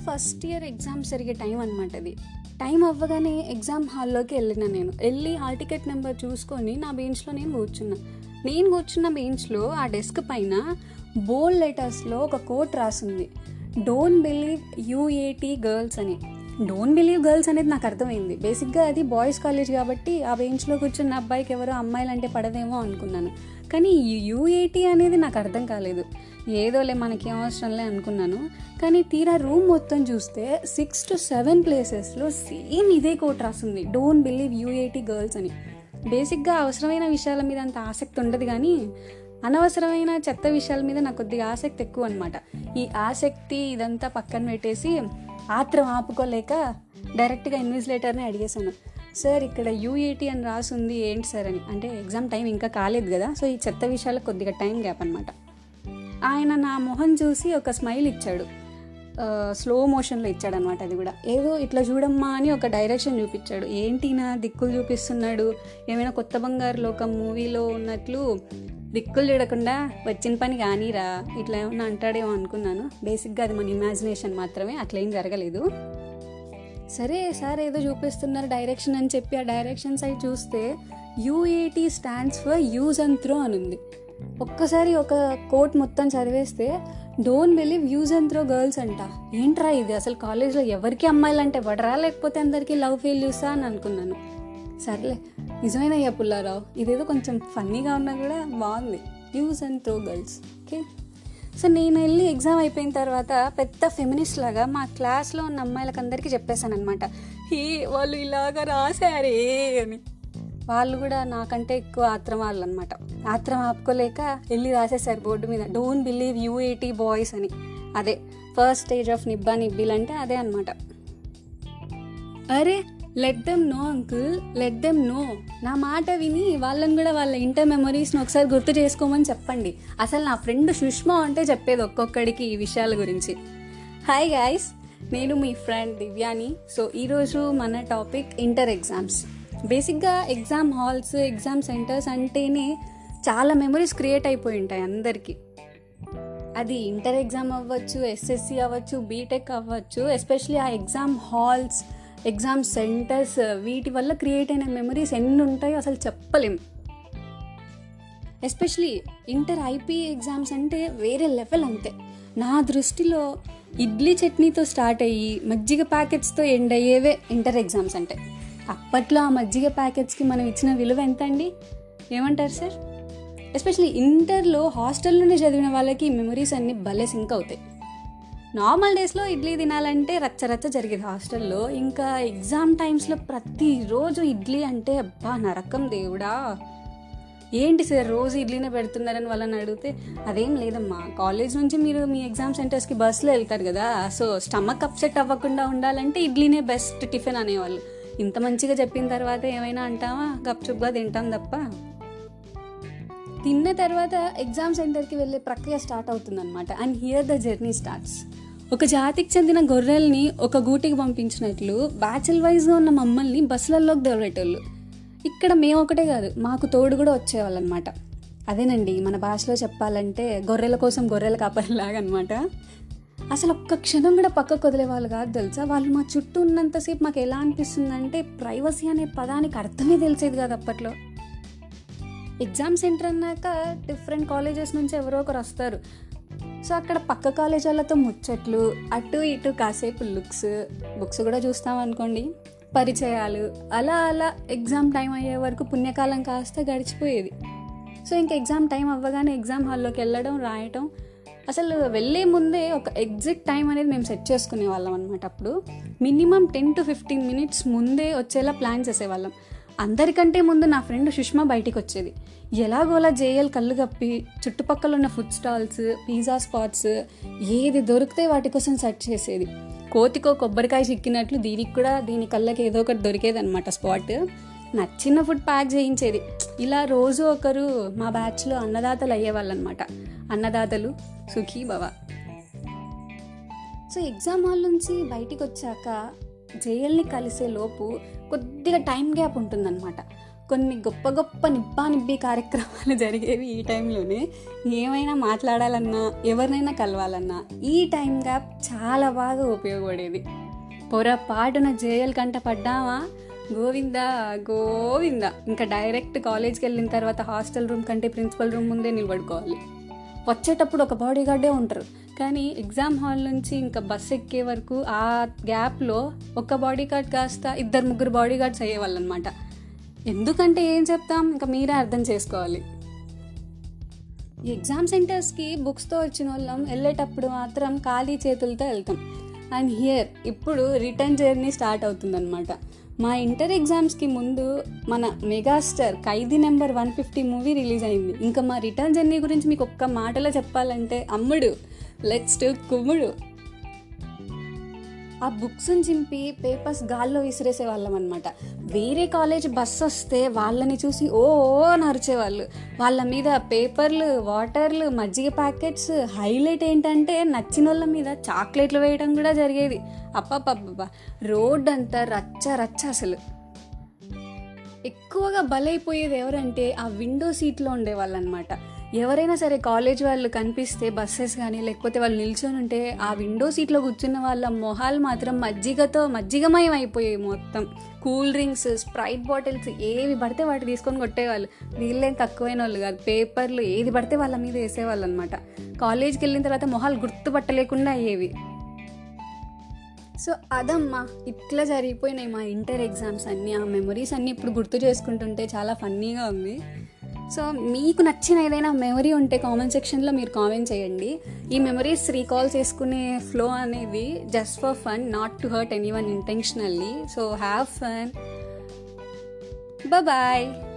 First year exams జరిగే time అనమాట అది. టైం అవ్వగానే ఎగ్జామ్ హాల్లోకి వెళ్ళిన నేను. వెళ్ళి హాల్ టికెట్ నెంబర్ చూసుకొని నా బెంచ్లో నేను కూర్చున్నా. నేను కూర్చున్న బెంచ్లో ఆ డెస్క్ పైన బోల్డ్ లెటర్స్లో ఒక కోట్ రాసింది. Don't believe U A T girls అని. డోంట్ బిలీవ్ గర్ల్స్ అనేది నాకు అర్థమైంది. బేసిక్గా అది బాయ్స్ కాలేజ్ కాబట్టి ఆ బెంచ్లో కూర్చున్న అబ్బాయికి ఎవరో అమ్మాయిలు అంటే పడదేమో అనుకున్నాను. కానీ యూఏటీ అనేది నాకు అర్థం కాలేదు. ఏదోలే మనకి ఏం అవసరంలే అనుకున్నాను. కానీ తీరా రూమ్ మొత్తం చూస్తే సిక్స్ టు సెవెన్ ప్లేసెస్లో సేమ్ ఇదే కోట్ రాస్తుంది don't believe U A T girls అని. బేసిక్గా అవసరమైన విషయాల మీద అంత ఆసక్తి ఉండదు కానీ అనవసరమైన చెత్త విషయాల మీద నాకు కొద్దిగా ఆసక్తి ఎక్కువ అనమాట ఈ ఆసక్తి ఇదంతా పక్కన పెట్టేసి ఆత్రం ఆపుకోలేక డైరెక్ట్గా ఇన్విజిలేటర్ని అడిగేశాను. సార్ ఇక్కడ యూఏటీ అని రాసుంది ఏంటి సార్ అని. అంటే ఎగ్జామ్ టైం ఇంకా కాలేదు కదా సో ఈ చెత్త విషయాలకు కొద్దిగా టైం గ్యాప్ అనమాట ఆయన నా మొహం చూసి ఒక స్మైల్ ఇచ్చాడు. స్లో మోషన్లో ఇచ్చాడు అనమాట అది కూడా. ఏదో ఇట్లా చూడమ్మా అని ఒక డైరెక్షన్ చూపించాడు. ఏంటి నా దిక్కులు చూపిస్తున్నాడు? ఏమైనా కొత్త బంగారు లోకం మూవీలో ఉన్నట్లు దిక్కులు చూడకుండా వచ్చిన పని కానీరా ఇట్లా ఏమన్నా అంటాడేమో అనుకున్నాను. బేసిక్గా అది మన ఇమాజినేషన్ మాత్రమే అట్లా ఏం జరగలేదు. సరే సార్ ఏదో చూపిస్తున్నారు డైరెక్షన్ అని చెప్పి ఆ డైరెక్షన్ సైడ్ చూస్తే U A T stands for use and throw అని ఉంది ఒక్కసారి ఒక కోట్ మొత్తం చదివేస్తే don't believe use and throw girls అంట. ఏంట్రా ఇది? అసలు కాలేజ్లో ఎవరికి అమ్మాయిలు అంటే పడరా లేకపోతే అందరికీ లవ్ ఫెయిల్యూసా అని అనుకున్నాను. సర్లే నిజమేనయ్యా పుల్లారావు. ఇదేదో కొంచెం ఫన్నీగా ఉన్నా కూడా బాగుంది. Use and throw girls. Okay? So నేను వెళ్ళి ఎగ్జామ్ అయిపోయిన తర్వాత పెద్ద ఫెమినిస్ట్ లాగా మా క్లాస్లో ఉన్న అమ్మాయిలకు అందరికీ చెప్పేశాను అనమాట హే వాళ్ళు ఇలాగా రాశారే అని. వాళ్ళు కూడా నాకంటే ఎక్కువ ఆత్రం వాళ్ళు అనమాట ఆత్రం ఆపుకోలేక వెళ్ళి రాసేసారు బోర్డు మీద. డోంట్ బిలీవ్ యూఏటీ బాయ్స్ అని. అదే ఫస్ట్ స్టేజ్ ఆఫ్ నిబ్బా నిబ్బిల్ అంటే అదే అనమాట అరే let them know uncle let them know నా మాట విని వాళ్ళని కూడా వాళ్ళ ఇంటర్ మెమరీస్ని ఒకసారి గుర్తు చేసుకోమని చెప్పండి. అసలు నా ఫ్రెండ్ సుష్మా అంటే చెప్పేది ఒక్కొక్కడికి ఈ విషయాల గురించి. హాయ్ గాయస్ నేను మీ ఫ్రెండ్ దివ్యాని. సో ఈరోజు మన టాపిక్ ఇంటర్ ఎగ్జామ్స్ బేసిక్గా ఎగ్జామ్ హాల్స్ ఎగ్జామ్ సెంటర్స్ అంటేనే చాలా మెమరీస్ క్రియేట్ అయిపోయి ఉంటాయి అందరికీ. అది ఇంటర్ ఎగ్జామ్ అవ్వచ్చు ఎస్ఎస్సి అవ్వచ్చు బీటెక్ అవ్వచ్చు ఎస్పెషలీ ఆ ఎగ్జామ్ హాల్స్ ఎగ్జామ్ సెంటర్స్ వీటి వల్ల క్రియేట్ అయిన మెమరీస్ ఎన్ని ఉంటాయో అసలు చెప్పలేం. ఎస్పెషలీ ఇంటర్ ఐపీ ఎగ్జామ్స్ అంటే వేరే లెవెల్ అంతే. నా దృష్టిలో ఇడ్లీ చట్నీతో స్టార్ట్ అయ్యి మజ్జిగ ప్యాకెట్స్తో ఎండ్ అయ్యేవే ఇంటర్ ఎగ్జామ్స్ అంటే. అప్పట్లో ఆ మజ్జిగ ప్యాకెట్స్కి మనం ఇచ్చిన విలువ ఎంత అండి ఏమంటారు సార్? ఎస్పెషలీ ఇంటర్లో హాస్టల్లోనే చదివిన వాళ్ళకి మెమరీస్ అన్నీ భలే సింక్ అవుతాయి. నార్మల్ డేస్లో ఇడ్లీ తినాలంటే రచ్చ రచ్చ జరిగేది హాస్టల్లో. ఇంకా ఎగ్జామ్ టైమ్స్లో ప్రతిరోజు ఇడ్లీ అంటే అబ్బా నరకం దేవుడా. ఏంటి సార్ రోజు ఇడ్లీనే పెడుతున్నారని వాళ్ళని అడిగితే అదేం లేదమ్మా కాలేజ్ నుంచి మీరు మీ ఎగ్జామ్ సెంటర్స్కి బస్సులో వెళ్తారు కదా సో స్టమక్ అప్సెట్ అవ్వకుండా ఉండాలంటే ఇడ్లీనే బెస్ట్ టిఫిన్ అనేవాళ్ళు. ఇంత మంచిగా చెప్పిన తర్వాత ఏమైనా అంటావా? గప్చుప్గా తింటాం తప్ప. తిన్న తర్వాత ఎగ్జామ్ సెంటర్కి వెళ్ళే ప్రక్రియ స్టార్ట్ అవుతుందన్నమాట. And here the journey starts ఒక జాతికి చెందిన గొర్రెల్ని ఒక గూటికి పంపించినట్లు బ్యాచిల్ వైజ్గా ఉన్న మమ్మల్ని బస్సులలోకి దొరవేటోళ్ళు ఇక్కడ మేము ఒకటే కాదు మాకు తోడు కూడా వచ్చేవాళ్ళనమాట అదేనండి మన భాషలో చెప్పాలంటే గొర్రెల కోసం గొర్రెల కాపరిలాగనమాట అసలు ఒక్క క్షణం కూడా పక్కకు వదిలే వాళ్ళు కాదు తెలుసా? వాళ్ళు మా చుట్టూ ఉన్నంతసేపు మాకు ఎలా అనిపిస్తుందంటే ప్రైవసీ అనే పదానికి అర్థమే తెలిసేది కాదు అప్పట్లో. ఎగ్జామ్ సెంటర్ అన్నాక డిఫరెంట్ కాలేజెస్ నుంచి ఎవరో ఒకరు వస్తారు. సో అక్కడ పక్క కాలేజ్ వాళ్ళతో ముచ్చట్లు అటు ఇటు కాసేపు లుక్స్ బుక్స్ కూడా చూస్తాం అనుకోండి. పరిచయాలు అలా అలా ఎగ్జామ్ టైం అయ్యే వరకు పుణ్యకాలం కాస్త గడిచిపోయేది. సో ఇంకా ఎగ్జామ్ టైం అవ్వగానే ఎగ్జామ్ హాల్లోకి వెళ్ళడం రాయటం అసలు వెళ్ళే ముందే ఒక ఎగ్జిట్ టైం అనేది మేము సెట్ చేసుకునే వాళ్ళం అనమాట అప్పుడు. Minimum ten to fifteen minutes ముందే వచ్చేలా ప్లాన్ చేసేవాళ్ళం. అందరికంటే ముందు నా ఫ్రెండ్ సుష్మా బయటికి వచ్చేది. ఎలాగోలా జేఎల్ కళ్ళు కప్పి చుట్టుపక్కల ఉన్న ఫుడ్ స్టాల్స్ పిజ్జా స్పాట్స్ ఏది దొరికితే వాటి కోసం సెర్చ్ చేసేది. కోతికో కొబ్బరికాయ చిక్కినట్లు దీనికి కూడా దీని కళ్ళకి ఏదో ఒకటి దొరికేది అనమాట స్పాట్. నచ్చిన ఫుడ్ ప్యాక్ చేయించేది. ఇలా రోజు ఒకరు మా బ్యాచ్లో అన్నదాతలు అయ్యేవాళ్ళు అనమాట అన్నదాతలు సుఖీ భవ. సో ఎగ్జామ్ హాల్ నుంచి బయటికి వచ్చాక జేఎల్ని కలిసే లోపు కొద్దిగా టైం గ్యాప్ ఉంటుందన్నమాట. కొన్ని గొప్ప గొప్ప నిబ్బా నిబ్బి కార్యక్రమాలు జరిగేవి ఈ టైంలోనే ఏమైనా మాట్లాడాలన్నా ఎవరినైనా కలవాలన్నా ఈ టైం గ్యాప్ చాలా బాగా ఉపయోగపడేది. పొరపాటున జేఎల్ కంట పడ్డామా గోవిందా గోవింద. ఇంకా డైరెక్ట్ కాలేజ్కి వెళ్ళిన తర్వాత హాస్టల్ రూమ్ కంటే ప్రిన్సిపల్ రూమ్ ముందే నిలబడుకోవాలి. వచ్చేటప్పుడు ఒక బాడీ గార్డే ఉంటారు. కానీ ఎగ్జామ్ హాల్ నుంచి ఇంకా బస్ ఎక్కే వరకు ఆ గ్యాప్లో ఒక బాడీ గార్డ్ కాస్త ఇద్దరు ముగ్గురు బాడీ గార్డ్స్ అయ్యేవాళ్ళు అనమాట ఎందుకంటే ఏం చెప్తాం? ఇంకా మీరే అర్థం చేసుకోవాలి. ఎగ్జామ్ సెంటర్స్కి బుక్స్తో వచ్చిన వాళ్ళం. వెళ్ళేటప్పుడు మాత్రం ఖాళీ చేతులతో వెళ్తాం. అండ్ హియర్ ఇప్పుడు రిటర్న్ జర్నీ స్టార్ట్ అవుతుందన్నమాట. మా ఇంటర్ ఎగ్జామ్స్కి ముందు మన megastar Khaidi number one fifty movie release అయింది. ఇంకా మా రిటర్న్ జర్నీ గురించి మీకు ఒక్క మాటలో చెప్పాలంటే అమ్ముడు లెట్స్ టు కుమ్ముడు. ఆ బుక్స్ని చింపి పేపర్స్ గాల్లో విసిరేసే వాళ్ళం అనమాట వేరే కాలేజ్ బస్ వస్తే వాళ్ళని చూసి ఓ ఓ వాళ్ళ మీద పేపర్లు వాటర్లు మజ్జిగ ప్యాకెట్స్ హైలైట్ ఏంటంటే నచ్చిన వాళ్ళ మీద చాక్లెట్లు వేయడం కూడా జరిగేది. అప్పపబ్బా రోడ్ అంతా రచ్చ రచ్చ అసలు. ఎక్కువగా బలైపోయేది ఎవరంటే ఆ విండో సీట్లో ఉండేవాళ్ళు అనమాట ఎవరైనా సరే కాలేజ్ వాళ్ళు కనిపిస్తే బస్సెస్ కానీ లేకపోతే వాళ్ళు నిల్చొని ఉంటే ఆ విండో సీట్లో కూర్చున్న వాళ్ళ మొహాలు మాత్రం మజ్జిగతో మజ్జిగమయం అయిపోయాయి మొత్తం. కూల్ డ్రింక్స్ స్ప్రైట్ బాటిల్స్ ఏవి పడితే వాటి తీసుకొని కొట్టేవాళ్ళు. వీళ్ళేం తక్కువైన వాళ్ళు కాదు. పేపర్లు ఏది పడితే వాళ్ళ మీద వేసేవాళ్ళు అనమాట కాలేజ్కి వెళ్ళిన తర్వాత మొహాలు గుర్తుపట్టలేకుండా అయ్యేవి. సో అదమ్మా ఇట్లా జరిగిపోయినాయి మా ఇంటర్ ఎగ్జామ్స్ అన్నీ. ఆ మెమరీస్ అన్నీ ఇప్పుడు గుర్తు చేసుకుంటుంటే చాలా ఫన్నీగా ఉంది. సో మీకు నచ్చిన ఏదైనా మెమరీ ఉంటే కామెంట్ సెక్షన్లో మీరు కామెంట్ చేయండి. ఈ మెమరీస్ రీకాల్ చేసుకునే ఫ్లో అనేది just for fun not to hurt anyone intentionally so have fun boy